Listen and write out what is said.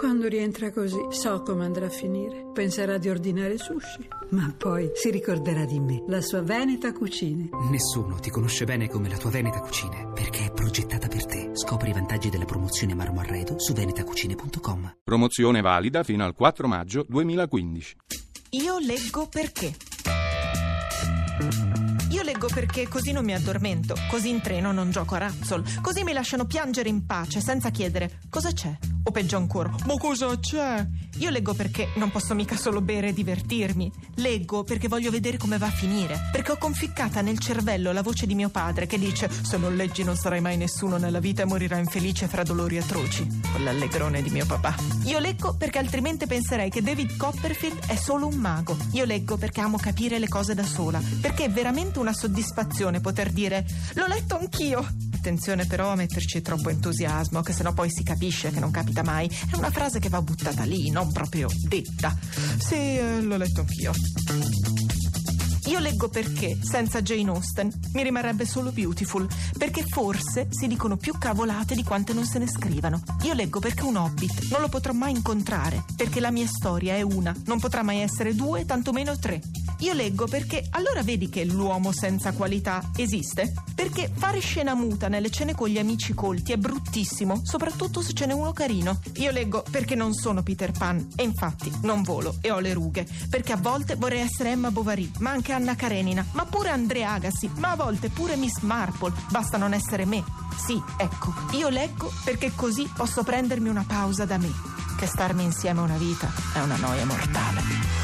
Quando rientra così, so come andrà a finire. Penserà di ordinare sushi, ma poi si ricorderà di me, la sua Veneta Cucine. Nessuno ti conosce bene come la tua Veneta Cucine, perché è progettata per te. Scopri i vantaggi della promozione Marmo Arredo su venetacucine.com. Promozione valida fino al 4 maggio 2015. Io leggo perché. Io leggo perché così non mi addormento, così in treno non gioco a razzol, così mi lasciano piangere in pace senza chiedere cosa c'è. O peggio ancora, ma cosa c'è? Io leggo perché non posso mica solo bere e divertirmi. Leggo perché voglio vedere come va a finire. Perché ho conficcata nel cervello la voce di mio padre che dice: Se non leggi non sarai mai nessuno nella vita e morirai infelice fra dolori atroci. Con l'allegrone di mio papà. Io leggo perché altrimenti penserei che David Copperfield è solo un mago. Io leggo perché amo capire le cose da sola. Perché è veramente una soddisfazione poter dire: L'ho letto anch'io. Attenzione però a metterci troppo entusiasmo, che sennò poi si capisce che non capita mai. È una frase che va buttata lì, non proprio detta. Sì, eh, l'ho letto anch'io. Io leggo perché, senza Jane Austen, mi rimarrebbe solo Beautiful, perché forse si dicono più cavolate di quante non se ne scrivano. Io leggo perché un hobbit non lo potrò mai incontrare, perché la mia storia è una, non potrà mai essere due, tantomeno tre. Io leggo perché allora vedi che l'uomo senza qualità esiste? Perché fare scena muta nelle cene con gli amici colti è bruttissimo, soprattutto se ce n'è uno carino. Io leggo perché non sono Peter Pan e infatti non volo e ho le rughe, perché a volte vorrei essere Emma Bovary, ma anche Anna Karenina, ma pure Andrea Agassi, ma a volte pure Miss Marple, basta non essere me. Sì, ecco, io leggo perché così posso prendermi una pausa da me, che starmi insieme una vita è una noia mortale.